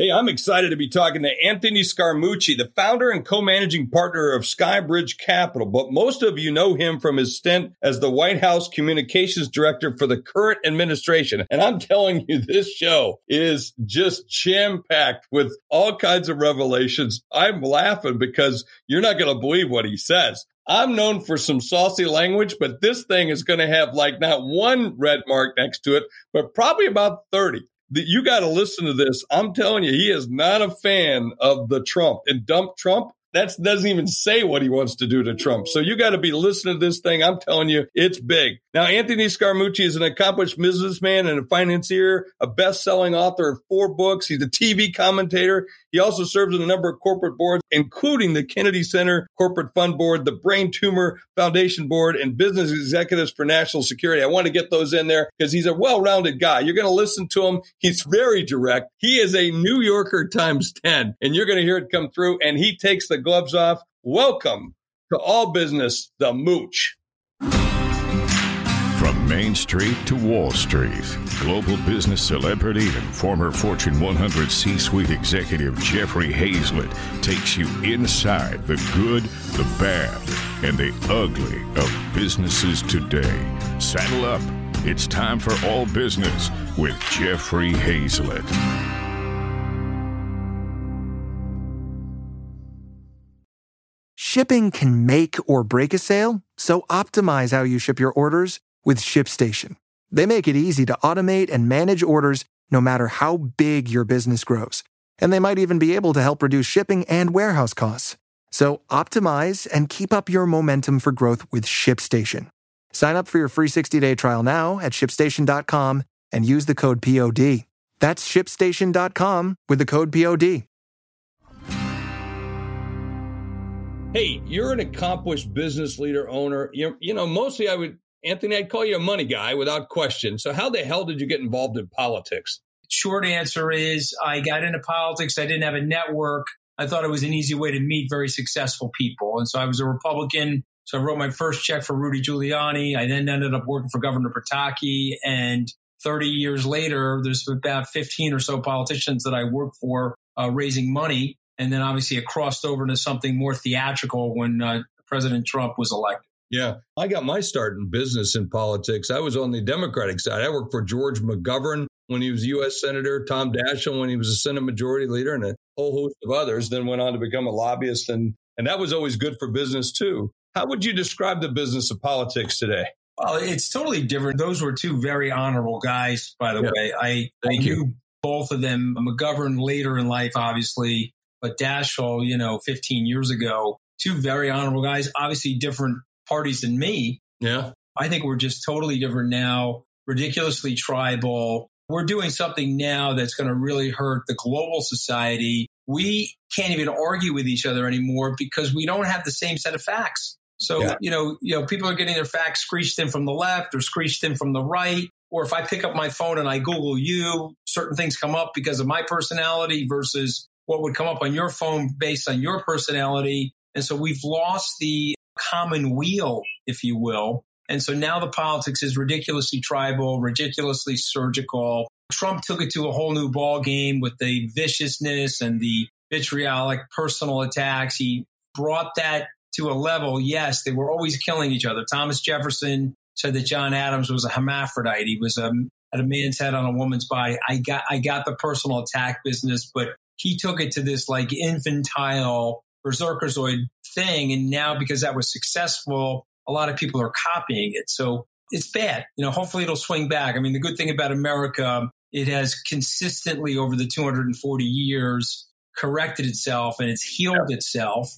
Hey, I'm excited to be talking to Anthony Scaramucci, the founder and co-managing partner of Skybridge Capital. But most of you know him from his stint as the White House communications director for the current administration. And I'm telling you, this show is just jam-packed with all kinds of revelations. I'm laughing because you're not going to believe what he says. I'm known for some saucy language, but this thing is going to have like not one red mark next to it, but probably about 30 you got to listen to this. I'm telling you, he is not a fan of the Trump and dump Trump that doesn't even say what he wants to do to Trump. So you got to be listening to this thing. I'm telling you, it's big. Now, Anthony Scaramucci is an accomplished businessman and a financier, a best-selling author of four books. He's a TV commentator. He also serves on a number of corporate boards, including the Kennedy Center Corporate Fund Board, the Brain Tumor Foundation Board, and Business Executives for National Security. I want to get those in there because he's a well-rounded guy. You're going to listen to him. He's very direct. He is a New Yorker times 10, and you're going to hear it come through. And he takes the gloves off. Welcome to All Business, the Mooch. Main Street to Wall Street, global business celebrity and former Fortune 100 C suite executive Jeffrey Hayzlett takes you inside the good, the bad, and the ugly of businesses today. Saddle up. It's time for All Business with Jeffrey Hayzlett. Shipping can make or break a sale, so optimize how you ship your orders with ShipStation. They make it easy to automate and manage orders no matter how big your business grows. And they might even be able to help reduce shipping and warehouse costs. So optimize and keep up your momentum for growth with ShipStation. Sign up for your free 60-day trial now at shipstation.com and use the code POD. That's shipstation.com with the code POD. Hey, you're an accomplished business leader, owner. You, you know, mostly I would, Anthony, I'd call you a money guy without question. So, how the hell did you get involved in politics? Short answer is I got into politics. I didn't have a network. I thought it was an easy way to meet very successful people. And so I was a Republican. So I wrote my first check for Rudy Giuliani. I then ended up working for Governor Pataki. And 30 years later, there's about 15 or so politicians that I work for uh, raising money. And then obviously it crossed over into something more theatrical when uh, President Trump was elected. Yeah, I got my start in business and politics. I was on the Democratic side. I worked for George McGovern when he was U.S. Senator, Tom Daschle when he was a Senate Majority Leader, and a whole host of others. Then went on to become a lobbyist, and and that was always good for business too. How would you describe the business of politics today? Well, it's totally different. Those were two very honorable guys, by the yeah. way. I, Thank I knew you. both of them. McGovern later in life, obviously, but Daschle, you know, 15 years ago, two very honorable guys, obviously different parties than me. Yeah. I think we're just totally different now, ridiculously tribal. We're doing something now that's going to really hurt the global society. We can't even argue with each other anymore because we don't have the same set of facts. So, yeah. you know, you know, people are getting their facts screeched in from the left or screeched in from the right. Or if I pick up my phone and I Google you, certain things come up because of my personality versus what would come up on your phone based on your personality. And so we've lost the common wheel, if you will. And so now the politics is ridiculously tribal, ridiculously surgical. Trump took it to a whole new ball game with the viciousness and the vitriolic personal attacks. He brought that to a level. Yes, they were always killing each other. Thomas Jefferson said that John Adams was a hermaphrodite. He was a, um, had a man's head on a woman's body. I got, I got the personal attack business, but he took it to this like infantile berserkerzoid thing. And now because that was successful, a lot of people are copying it. So it's bad. You know, hopefully it'll swing back. I mean, the good thing about America, it has consistently over the 240 years corrected itself and it's healed itself.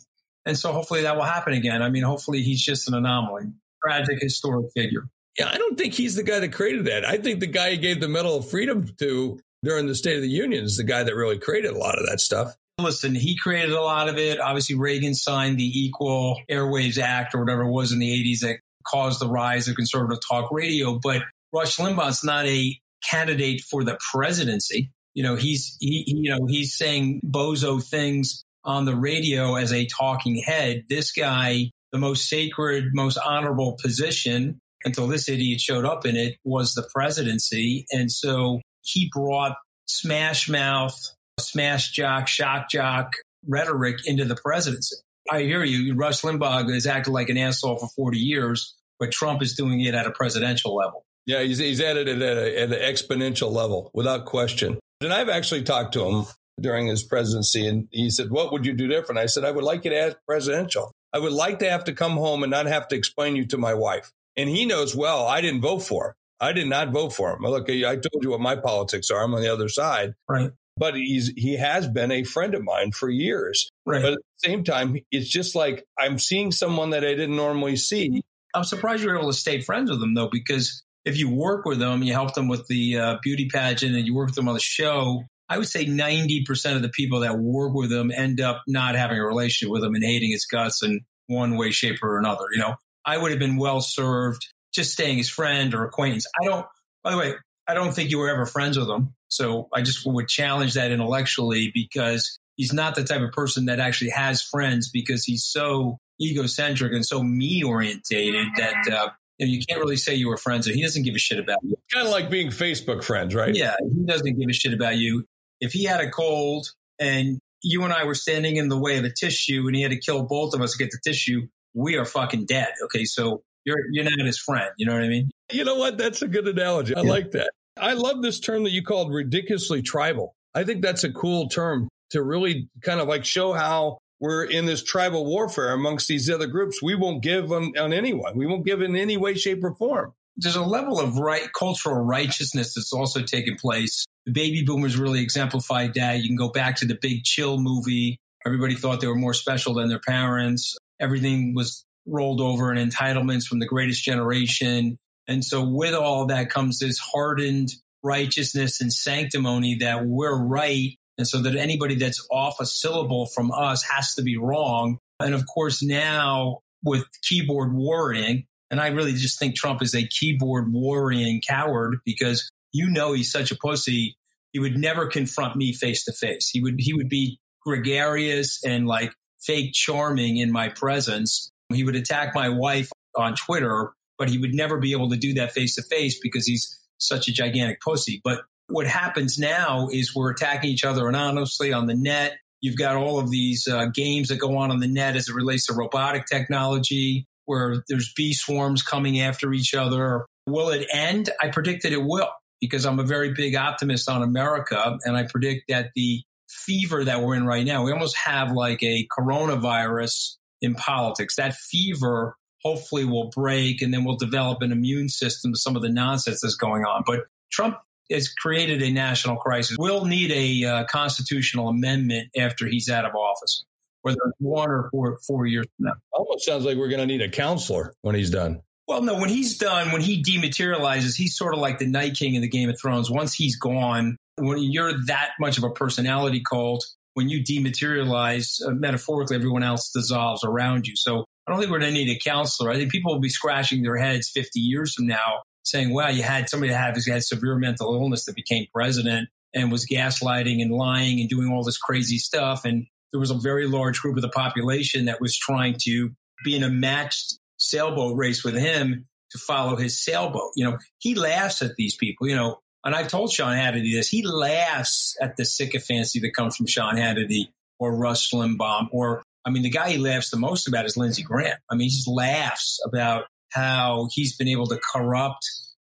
And so hopefully that will happen again. I mean, hopefully he's just an anomaly, tragic historic figure. Yeah, I don't think he's the guy that created that. I think the guy he gave the Medal of Freedom to during the State of the Union is the guy that really created a lot of that stuff. Listen, he created a lot of it. Obviously, Reagan signed the Equal Airwaves Act or whatever it was in the 80s that caused the rise of conservative talk radio. But Rush Limbaugh's not a candidate for the presidency. You know, he's he, you know he's saying bozo things on the radio as a talking head. This guy, the most sacred, most honorable position until this idiot showed up in it was the presidency. And so he brought smash mouth, smash jock, shock jock rhetoric into the presidency. I hear you. Rush Limbaugh has acted like an asshole for 40 years, but Trump is doing it at a presidential level. Yeah, he's, he's at it at, a, at an exponential level without question. And I've actually talked to him during his presidency, and he said, What would you do different? I said, I would like it as presidential. I would like to have to come home and not have to explain you to my wife. And he knows well, I didn't vote for him. I did not vote for him. Look, I told you what my politics are. I'm on the other side. Right. But he's he has been a friend of mine for years. Right. But at the same time, it's just like I'm seeing someone that I didn't normally see. I'm surprised you were able to stay friends with them though, because if you work with them, you help them with the uh, beauty pageant, and you work with them on the show. I would say 90% of the people that work with them end up not having a relationship with him and hating his guts in one way, shape, or another. You know, I would have been well served just staying his friend or acquaintance. I don't, by the way, I don't think you were ever friends with him. So I just would challenge that intellectually because he's not the type of person that actually has friends because he's so egocentric and so me orientated that uh, you, know, you can't really say you were friends. Or he doesn't give a shit about you. Kind of like being Facebook friends, right? Yeah, he doesn't give a shit about you. If he had a cold and you and I were standing in the way of a tissue and he had to kill both of us to get the tissue, we are fucking dead. Okay, so you're you're not his friend. You know what I mean? You know what? That's a good analogy. I yeah. like that. I love this term that you called ridiculously tribal. I think that's a cool term to really kind of like show how we're in this tribal warfare amongst these other groups. We won't give on, on anyone. We won't give in any way, shape, or form. There's a level of right cultural righteousness that's also taken place. The baby boomers really exemplified that. You can go back to the big chill movie. Everybody thought they were more special than their parents. Everything was rolled over in entitlements from the greatest generation. And so with all that comes this hardened righteousness and sanctimony that we're right. And so that anybody that's off a syllable from us has to be wrong. And of course, now with keyboard worrying, and I really just think Trump is a keyboard worrying coward because you know he's such a pussy. He would never confront me face to face. He would he would be gregarious and like fake charming in my presence. He would attack my wife on Twitter, but he would never be able to do that face to face because he's such a gigantic pussy. But what happens now is we're attacking each other anonymously on the net. You've got all of these uh, games that go on on the net as it relates to robotic technology, where there's bee swarms coming after each other. Will it end? I predict that it will because I'm a very big optimist on America. And I predict that the fever that we're in right now, we almost have like a coronavirus in politics. That fever hopefully will break and then we'll develop an immune system to some of the nonsense that's going on. But Trump has created a national crisis. We'll need a uh, constitutional amendment after he's out of office, whether it's one or four, four years from now. Almost sounds like we're going to need a counselor when he's done. Well, no, when he's done, when he dematerializes, he's sort of like the Night King in the Game of Thrones. Once he's gone, when you're that much of a personality cult, when you dematerialize, uh, metaphorically, everyone else dissolves around you. So I don't think we're going to need a counselor. I think people will be scratching their heads 50 years from now saying, wow, you had somebody that had, had severe mental illness that became president and was gaslighting and lying and doing all this crazy stuff. And there was a very large group of the population that was trying to be in a matched sailboat race with him to follow his sailboat. You know, he laughs at these people. You know, and I've told Sean Hannity this. He laughs at the sycophancy that comes from Sean Hannity or Rush Limbaugh. Or, I mean, the guy he laughs the most about is Lindsey Graham. I mean, he just laughs about how he's been able to corrupt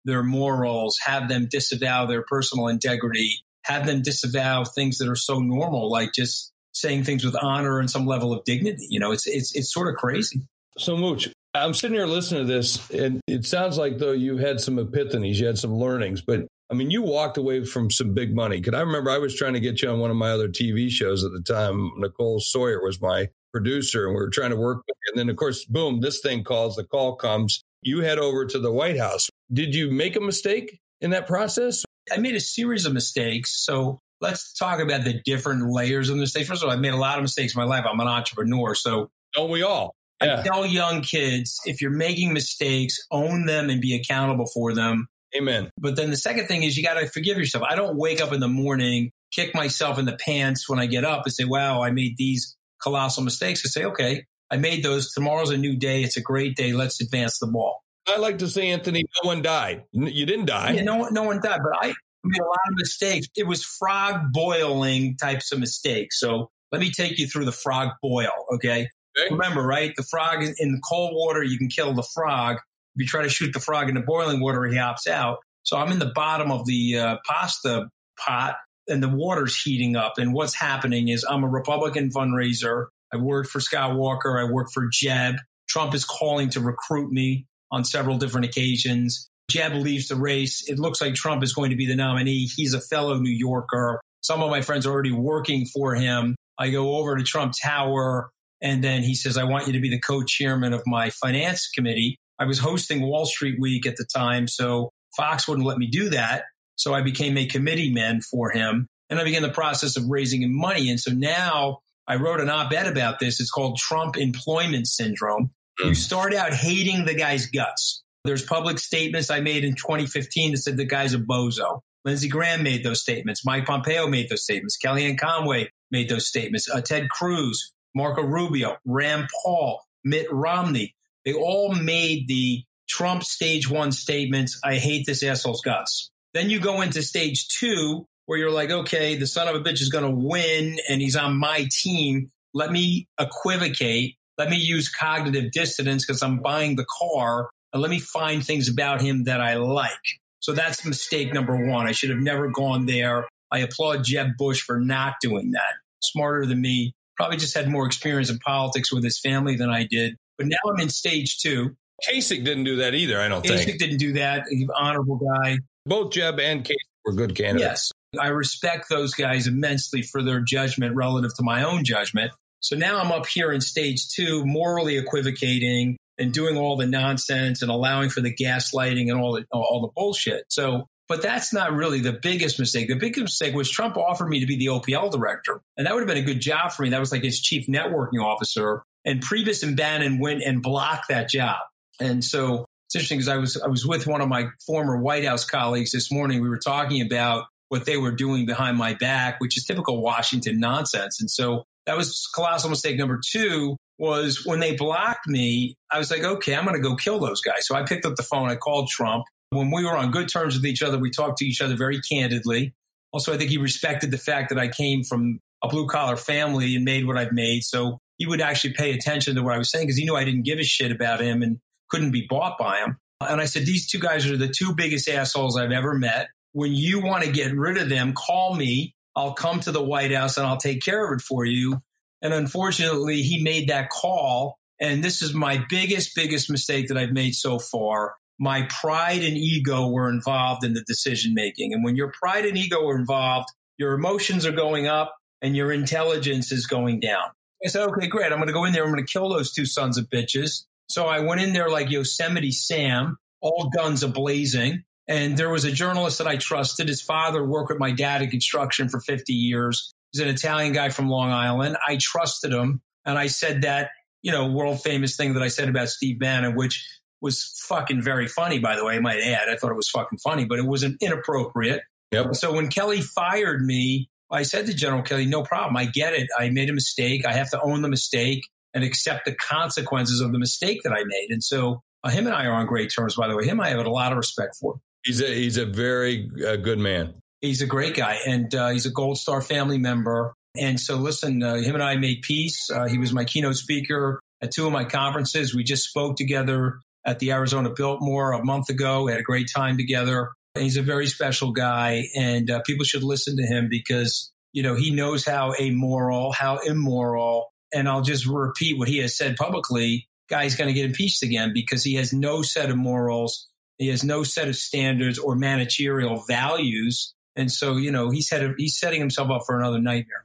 their morals, have them disavow their personal integrity, have them disavow things that are so normal, like just saying things with honor and some level of dignity. You know, it's it's it's sort of crazy. So, Mooch, I'm sitting here listening to this, and it sounds like though you had some epiphanies, you had some learnings, but I mean, you walked away from some big money. Because I remember I was trying to get you on one of my other TV shows at the time. Nicole Sawyer was my producer, and we were trying to work with. And then, of course, boom, this thing calls, the call comes. You head over to the White House. Did you make a mistake in that process? I made a series of mistakes. So let's talk about the different layers of mistakes. First of all, I've made a lot of mistakes in my life. I'm an entrepreneur. So don't we all? Yeah. I tell young kids if you're making mistakes, own them and be accountable for them. Amen. But then the second thing is you got to forgive yourself. I don't wake up in the morning, kick myself in the pants when I get up and say, wow, I made these colossal mistakes. I say, okay, I made those. Tomorrow's a new day. It's a great day. Let's advance the ball. I like to say, Anthony, no one died. You didn't die. Yeah, no, no one died. But I, made a lot of mistakes. It was frog boiling types of mistakes. So let me take you through the frog boil. Okay. okay. Remember, right? The frog in the cold water, you can kill the frog. If you try to shoot the frog in the boiling water, he hops out. So I'm in the bottom of the uh, pasta pot and the water's heating up. And what's happening is I'm a Republican fundraiser. I worked for Scott Walker. I worked for Jeb. Trump is calling to recruit me on several different occasions. Jeb leaves the race. It looks like Trump is going to be the nominee. He's a fellow New Yorker. Some of my friends are already working for him. I go over to Trump Tower and then he says, I want you to be the co-chairman of my finance committee. I was hosting Wall Street Week at the time. So Fox wouldn't let me do that. So I became a committee man for him and I began the process of raising him money. And so now I wrote an op ed about this. It's called Trump Employment Syndrome. You start out hating the guy's guts. There's public statements I made in 2015 that said the guy's a bozo. Lindsey Graham made those statements. Mike Pompeo made those statements. Kellyanne Conway made those statements. Uh, Ted Cruz, Marco Rubio, Rand Paul, Mitt Romney. They all made the Trump stage one statements. I hate this asshole's guts. Then you go into stage two, where you're like, okay, the son of a bitch is going to win and he's on my team. Let me equivocate. Let me use cognitive dissonance because I'm buying the car and let me find things about him that I like. So that's mistake number one. I should have never gone there. I applaud Jeb Bush for not doing that. Smarter than me. Probably just had more experience in politics with his family than I did. But now I'm in stage two. Kasich didn't do that either, I don't Kasich think. Kasich didn't do that. He's an honorable guy. Both Jeb and Kasich were good candidates. Yes. I respect those guys immensely for their judgment relative to my own judgment. So now I'm up here in stage two, morally equivocating and doing all the nonsense and allowing for the gaslighting and all the, all the bullshit. So, but that's not really the biggest mistake. The biggest mistake was Trump offered me to be the OPL director, and that would have been a good job for me. That was like his chief networking officer. And Priebus and Bannon went and blocked that job. And so it's interesting because I was I was with one of my former White House colleagues this morning. We were talking about what they were doing behind my back, which is typical Washington nonsense. And so that was colossal mistake number two was when they blocked me, I was like, okay, I'm going to go kill those guys. So I picked up the phone. I called Trump. When we were on good terms with each other, we talked to each other very candidly. Also, I think he respected the fact that I came from a blue collar family and made what I've made. So he would actually pay attention to what I was saying because he knew I didn't give a shit about him and couldn't be bought by him. And I said, these two guys are the two biggest assholes I've ever met. When you want to get rid of them, call me. I'll come to the White House and I'll take care of it for you. And unfortunately, he made that call. And this is my biggest, biggest mistake that I've made so far. My pride and ego were involved in the decision making. And when your pride and ego are involved, your emotions are going up and your intelligence is going down. I said, okay, great. I'm going to go in there. I'm going to kill those two sons of bitches. So I went in there like Yosemite Sam, all guns a blazing. And there was a journalist that I trusted. His father worked with my dad in construction for 50 years. He's an Italian guy from Long Island. I trusted him. And I said that, you know, world famous thing that I said about Steve Bannon, which was fucking very funny, by the way, I might add. I thought it was fucking funny, but it wasn't inappropriate. Yep. So when Kelly fired me, I said to General Kelly, no problem. I get it. I made a mistake. I have to own the mistake and accept the consequences of the mistake that I made. And so uh, him and I are on great terms, by the way. Him, I have a lot of respect for. He's a, he's a very uh, good man. He's a great guy, and uh, he's a Gold Star family member. And so, listen, uh, him and I made peace. Uh, he was my keynote speaker at two of my conferences. We just spoke together at the Arizona Biltmore a month ago. We had a great time together. He's a very special guy, and uh, people should listen to him because you know he knows how amoral, how immoral, and I'll just repeat what he has said publicly. Guy's going to get impeached again because he has no set of morals, he has no set of standards or managerial values and so, you know, he's had a, he's setting himself up for another nightmare.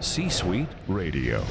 C Suite Radio.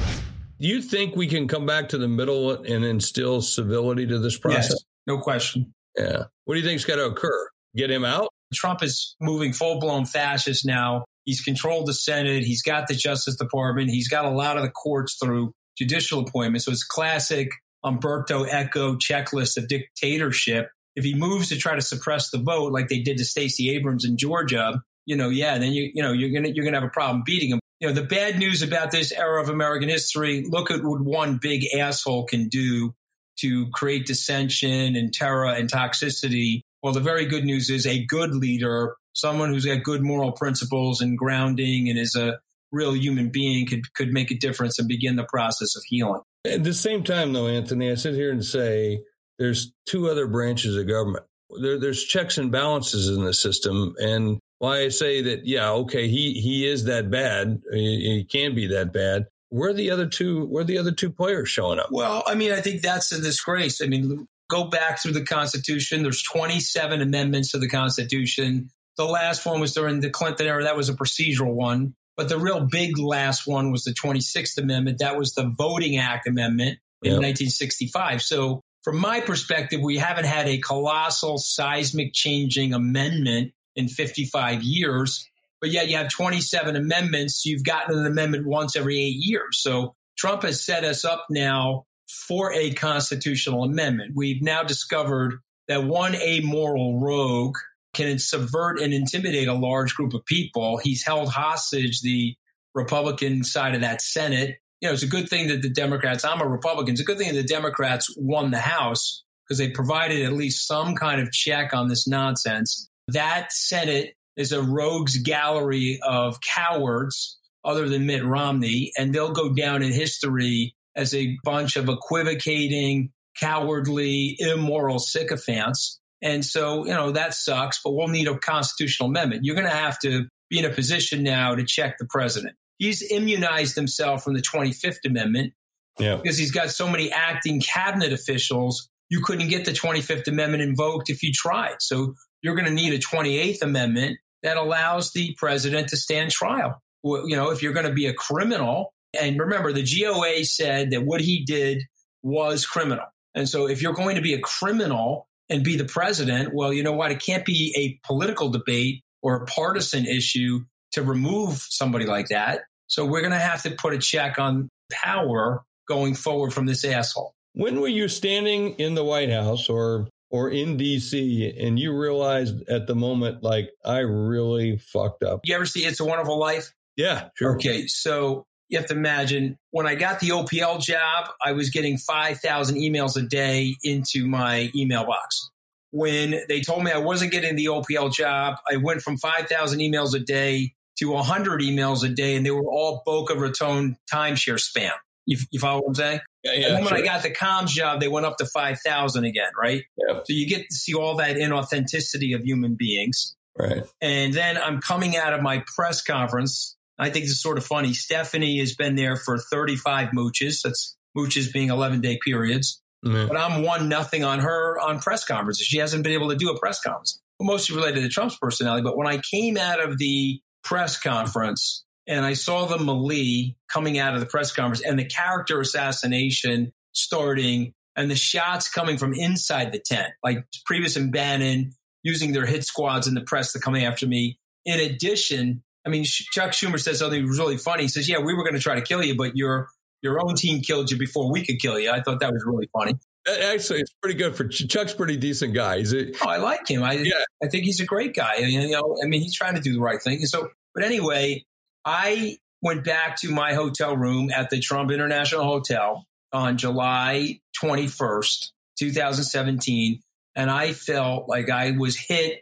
Do you think we can come back to the middle and instill civility to this process? Yes, no question. Yeah. What do you think's got to occur? Get him out? Trump is moving full blown fascist now. He's controlled the Senate. He's got the Justice Department. He's got a lot of the courts through judicial appointments. So it's classic Umberto Eco checklist of dictatorship. If he moves to try to suppress the vote, like they did to Stacey Abrams in Georgia, you know, yeah, then you you know you're gonna you're gonna have a problem beating him. You know, the bad news about this era of American history. Look at what one big asshole can do to create dissension and terror and toxicity. Well, the very good news is a good leader, someone who's got good moral principles and grounding and is a real human being could could make a difference and begin the process of healing. At the same time, though, Anthony, I sit here and say there's two other branches of government. There, there's checks and balances in the system, and why I say that, yeah, okay, he he is that bad. He, he can be that bad. Where are the other two? Where are the other two players showing up? Well, I mean, I think that's a disgrace. I mean, go back through the Constitution. There's 27 amendments to the Constitution. The last one was during the Clinton era. That was a procedural one. But the real big last one was the 26th Amendment. That was the Voting Act Amendment in yep. 1965. So, from my perspective, we haven't had a colossal seismic changing amendment in 55 years. But yet you have 27 amendments. You've gotten an amendment once every eight years. So Trump has set us up now for a constitutional amendment. We've now discovered that one amoral rogue can subvert and intimidate a large group of people. He's held hostage the Republican side of that Senate. You know, it's a good thing that the Democrats, I'm a Republican, it's a good thing that the Democrats won the House because they provided at least some kind of check on this nonsense. That Senate is a rogues gallery of cowards other than Mitt Romney, and they'll go down in history as a bunch of equivocating, cowardly, immoral sycophants. And so, you know, that sucks, but we'll need a constitutional amendment. You're going to have to be in a position now to check the president. He's immunized himself from the 25th Amendment yeah. because he's got so many acting cabinet officials. You couldn't get the 25th Amendment invoked if you tried. So you're going to need a 28th Amendment that allows the president to stand trial. You know, if you're going to be a criminal, and remember, the GOA said that what he did was criminal. And so if you're going to be a criminal and be the president, well, you know what? It can't be a political debate or a partisan issue to remove somebody like that. So we're going to have to put a check on power going forward from this asshole. When were you standing in the White House or or in DC and you realized at the moment, like, I really fucked up? You ever see It's a Wonderful Life? Yeah, sure. Okay. So you have to imagine when I got the OPL job, I was getting 5,000 emails a day into my email box. When they told me I wasn't getting the OPL job, I went from 5,000 emails a day to 100 emails a day, and they were all Boca Raton timeshare spam. You, you follow what I'm saying? Yeah, yeah, and then when sure. I got the comms job, they went up to 5,000 again, right? Yeah. So you get to see all that inauthenticity of human beings. Right. And then I'm coming out of my press conference. I think this is sort of funny. Stephanie has been there for 35 mooches. That's mooches being 11 day periods. Mm-hmm. But I'm one nothing on her on press conferences. She hasn't been able to do a press conference, mostly related to Trump's personality. But when I came out of the press conference, and I saw the Malie coming out of the press conference and the character assassination starting and the shots coming from inside the tent, like Priebus and Bannon using their hit squads in the press to come after me. In addition, I mean, Chuck Schumer said something really funny. He says, "Yeah, we were going to try to kill you, but your your own team killed you before we could kill you." I thought that was really funny. Actually, it's pretty good for Chuck's pretty decent guy. Oh, I like him. I yeah. I think he's a great guy. You know, I mean, he's trying to do the right thing. So, but anyway, I went back to my hotel room at the Trump International Hotel on July 21st, 2017. And I felt like I was hit,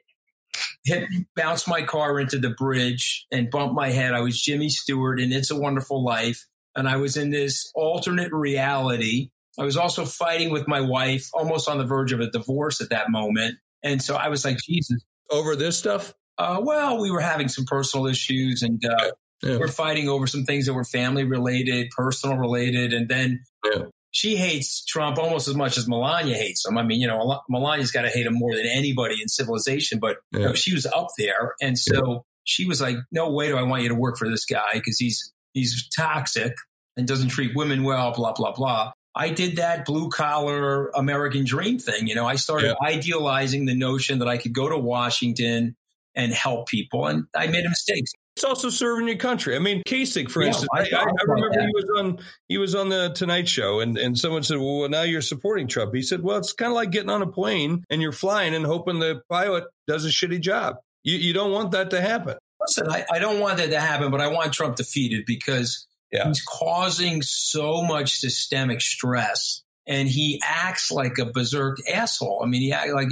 hit, bounced my car into the bridge and bumped my head. I was Jimmy Stewart in It's a Wonderful Life. And I was in this alternate reality. I was also fighting with my wife, almost on the verge of a divorce at that moment. And so I was like, Jesus. Over this stuff? Uh, well, we were having some personal issues and uh, yeah. We're fighting over some things that were family related, personal related, and then yeah. she hates Trump almost as much as Melania hates him. I mean, you know, Melania's got to hate him more than anybody in civilization, but yeah. you know, she was up there, and so she was like, "No way do I want you to work for this guy because he's he's toxic." and doesn't treat women well, blah, blah, blah. I did that blue collar American dream thing. You know, I started idealizing the notion that I could go to Washington and help people, and I made a mistake. It's also serving your country. I mean, Kasich, for yeah, instance, I, I, I remember that. he was on he was on the Tonight Show, and and someone said, "Well, now you're supporting Trump." He said, "Well, it's kind of like getting on a plane and you're flying and hoping the pilot does a shitty job. You you don't want that to happen." Listen, I, I don't want that to happen, but I want Trump defeated because yeah. he's causing so much systemic stress, and he acts like a berserk asshole. I mean, he acts like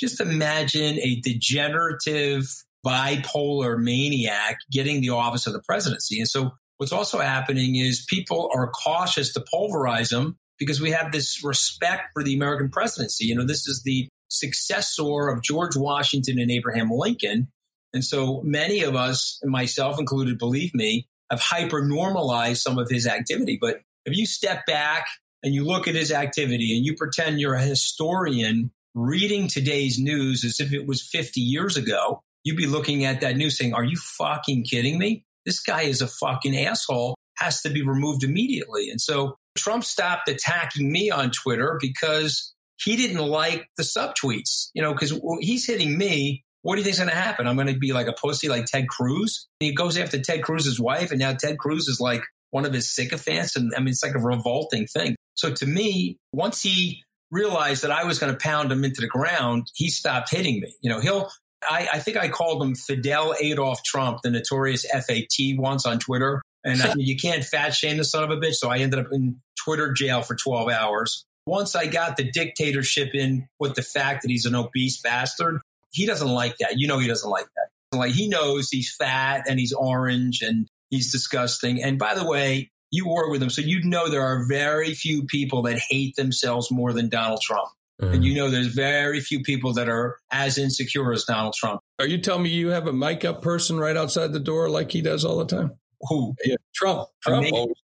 just imagine a degenerative bipolar maniac getting the office of the presidency. And so what's also happening is people are cautious to pulverize him because we have this respect for the American presidency. You know, this is the successor of George Washington and Abraham Lincoln. And so many of us, myself included, believe me, have hyper normalized some of his activity. But if you step back and you look at his activity and you pretend you're a historian reading today's news as if it was 50 years ago, you'd be looking at that news saying, Are you fucking kidding me? This guy is a fucking asshole, has to be removed immediately. And so Trump stopped attacking me on Twitter because he didn't like the subtweets, you know, because he's hitting me. What do you think's going to happen? I'm going to be like a pussy like Ted Cruz. He goes after Ted Cruz's wife, and now Ted Cruz is like one of his sycophants. And I mean, it's like a revolting thing. So to me, once he realized that I was going to pound him into the ground, he stopped hitting me. You know, he'll I, I, think I called him Fidel Adolf Trump, the notorious FAT, once on Twitter. And I, you can't fat shame the son of a bitch. So I ended up in Twitter jail for 12 hours. Once I got the dictatorship in with the fact that he's an obese bastard, he doesn't like that. You know, he doesn't like that. Like he knows he's fat and he's orange and he's disgusting. And by the way, you work with him, so you know there are very few people that hate themselves more than Donald Trump. Mm. And you know, there's very few people that are as insecure as Donald Trump. Are you telling me you have a makeup person right outside the door like he does all the time? Who? Yeah, Trump. Trump. Make-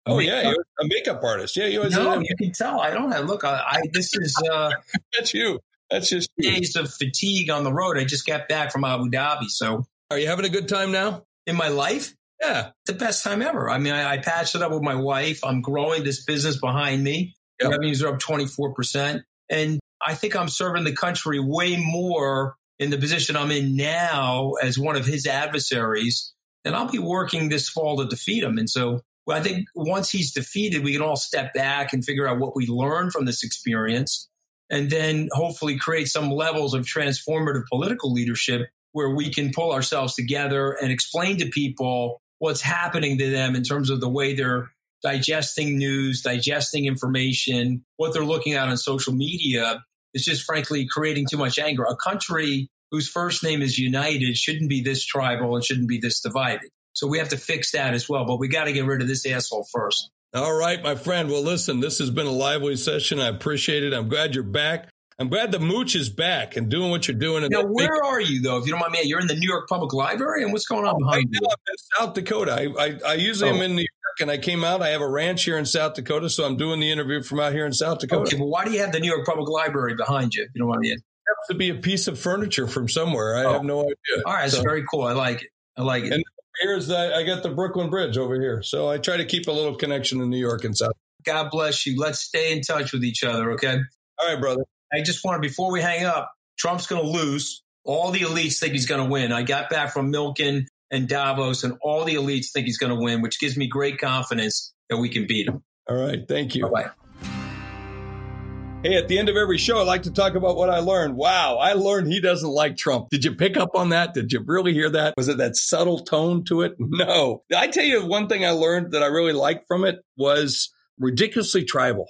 oh, yeah, you're a makeup artist. Yeah, you always. No, you can tell. I don't have. Look, I, I this is. uh That's you. That's just days of fatigue on the road. I just got back from Abu Dhabi, so. Are you having a good time now? In my life? Yeah, the best time ever. I mean, I, I patched it up with my wife. I'm growing this business behind me. Yep. Revenues are up 24%. And I think I'm serving the country way more in the position I'm in now as one of his adversaries. And I'll be working this fall to defeat him. And so I think once he's defeated, we can all step back and figure out what we learned from this experience and then hopefully create some levels of transformative political leadership where we can pull ourselves together and explain to people what's happening to them in terms of the way they're digesting news, digesting information, what they're looking at on social media, is just frankly creating too much anger. A country whose first name is United shouldn't be this tribal and shouldn't be this divided. So we have to fix that as well. But we got to get rid of this asshole first. All right, my friend. Well, listen, this has been a lively session. I appreciate it. I'm glad you're back. I'm glad the mooch is back and doing what you're doing. Now, where big- are you though? If you don't mind me, you're in the New York Public Library, and what's going on oh, behind right you? Now I'm in South Dakota. I, I, I usually oh. am in New York, and I came out. I have a ranch here in South Dakota, so I'm doing the interview from out here in South Dakota. Okay, but why do you have the New York Public Library behind you? You don't mind me. It has to be a piece of furniture from somewhere. I oh. have no idea. All right, so, it's very cool. I like it. I like it. And here's the, I got the Brooklyn Bridge over here, so I try to keep a little connection in New York and South. God bless you. Let's stay in touch with each other, okay? All right, brother. I just want to, before we hang up, Trump's going to lose. All the elites think he's going to win. I got back from Milken and Davos, and all the elites think he's going to win, which gives me great confidence that we can beat him. All right. Thank you. Bye. Hey, at the end of every show, I like to talk about what I learned. Wow, I learned he doesn't like Trump. Did you pick up on that? Did you really hear that? Was it that subtle tone to it? No. I tell you, one thing I learned that I really liked from it was ridiculously tribal.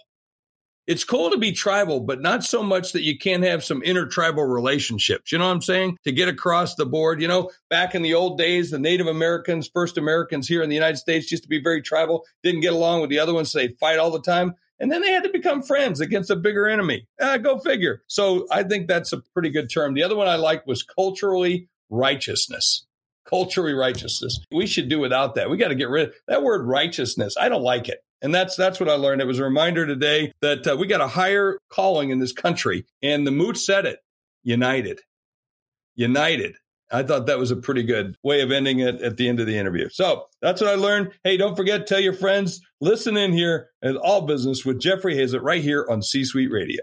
It's cool to be tribal, but not so much that you can't have some intertribal relationships. You know what I'm saying? To get across the board, you know, back in the old days, the Native Americans, first Americans here in the United States used to be very tribal, didn't get along with the other ones, so they'd fight all the time. And then they had to become friends against a bigger enemy. Ah, go figure. So I think that's a pretty good term. The other one I like was culturally righteousness. Culturally righteousness. We should do without that. We got to get rid of that word righteousness. I don't like it. And that's that's what I learned. It was a reminder today that uh, we got a higher calling in this country. And the Mooch said it: united, united. I thought that was a pretty good way of ending it at the end of the interview. So that's what I learned. Hey, don't forget, tell your friends, listen in here at All Business with Jeffrey Hayzlett right here on C Suite Radio.